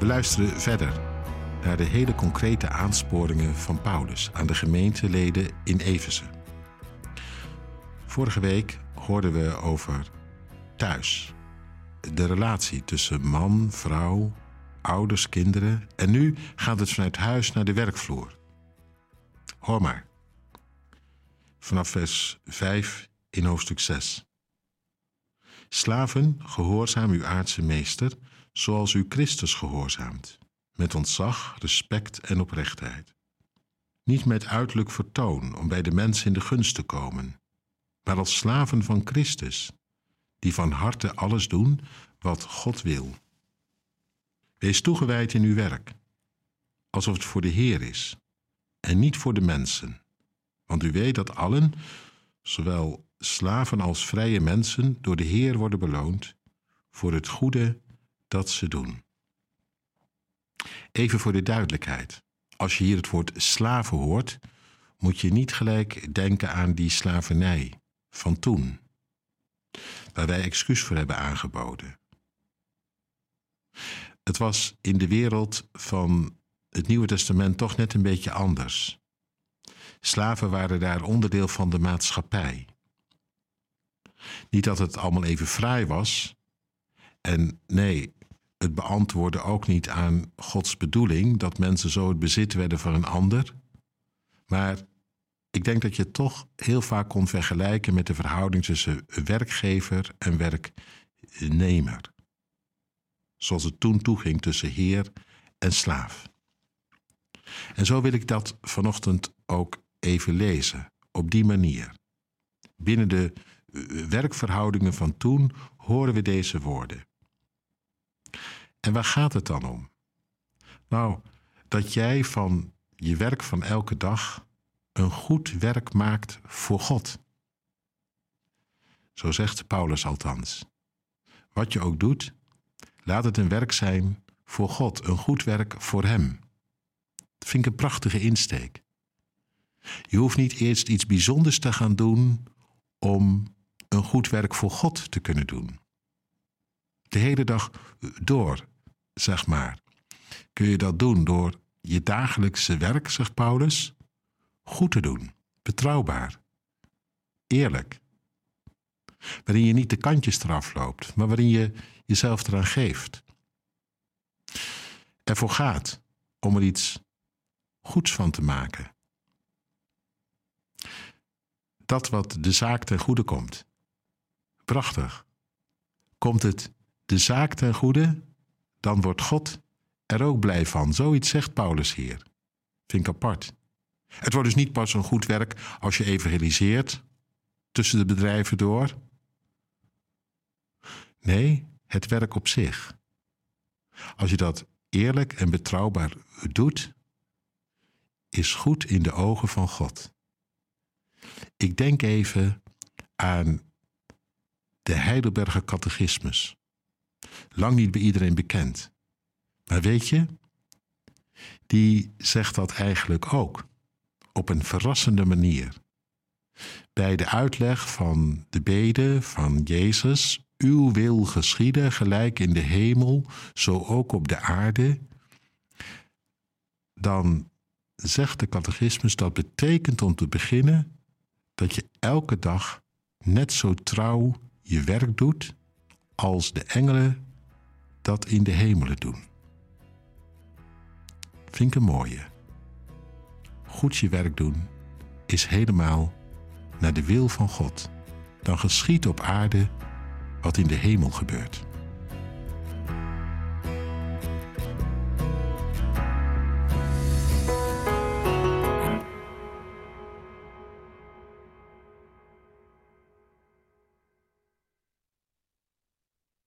We luisteren verder naar de hele concrete aansporingen van Paulus aan de gemeenteleden in Efeze. Vorige week hoorden we over thuis. De relatie tussen man, vrouw, ouders, kinderen. En nu gaat het vanuit huis naar de werkvloer. Hoor maar. Vanaf vers 5 in hoofdstuk 6. Slaven, gehoorzaam uw aardse meester, zoals u Christus gehoorzaamt, met ontzag, respect en oprechtheid. Niet met uiterlijk vertoon om bij de mensen in de gunst te komen, maar als slaven van Christus, die van harte alles doen wat God wil. Wees toegewijd in uw werk, alsof het voor de Heer is en niet voor de mensen. Want u weet dat allen, zowel slaven als vrije mensen, door de Heer worden beloond voor het goede dat ze doen. Even voor de duidelijkheid. Als je hier het woord slaven hoort, moet je niet gelijk denken aan die slavernij van toen, waar wij excuus voor hebben aangeboden. Het was in de wereld van het Nieuwe Testament toch net een beetje anders. Slaven waren daar onderdeel van de maatschappij. Niet dat het allemaal even fraai was. En nee, het beantwoordde ook niet aan Gods bedoeling dat mensen zo het bezit werden van een ander. Maar ik denk dat je het toch heel vaak kon vergelijken met de verhouding tussen werkgever en werknemer. Zoals het toen toeging tussen heer en slaaf. En zo wil ik dat vanochtend ook even lezen, op die manier. Binnen de eh, werkverhoudingen van toen horen we deze woorden. En waar gaat het dan om? Nou, dat jij van je werk van elke dag een goed werk maakt voor God. Zo zegt Paulus althans. Wat je ook doet, laat het een werk zijn voor God, een goed werk voor Hem. Dat vind ik een prachtige insteek. Je hoeft niet eerst iets bijzonders te gaan doen om een goed werk voor God te kunnen doen. De hele dag door, zeg maar, kun je dat doen door je dagelijkse werk, zegt Paulus, goed te doen, betrouwbaar, eerlijk. Waarin je niet de kantjes eraf loopt, maar waarin je jezelf eraan geeft. Ervoor gaat om er iets goeds van te maken. Dat wat de zaak ten goede komt. Prachtig. Komt het de zaak ten goede, dan wordt God er ook blij van. Zoiets zegt Paulus hier. Vind ik apart. Het wordt dus niet pas een goed werk als je evangeliseert tussen de bedrijven door. Nee, het werk op zich. Als je dat eerlijk en betrouwbaar doet, is goed in de ogen van God. Ik denk even aan de Heidelberger Catechismus. Lang niet bij iedereen bekend. Maar weet je, die zegt dat eigenlijk ook op een verrassende manier. Bij de uitleg van de bede van Jezus, uw wil geschieden, gelijk in de hemel, zo ook op de aarde, dan zegt de catechismus dat betekent om te beginnen dat je elke dag net zo trouw je werk doet als de engelen dat in de hemelen doen. Vind ik een mooie. Goed je werk doen is helemaal naar de wil van God. Dan geschiet op aarde wat in de hemel gebeurt.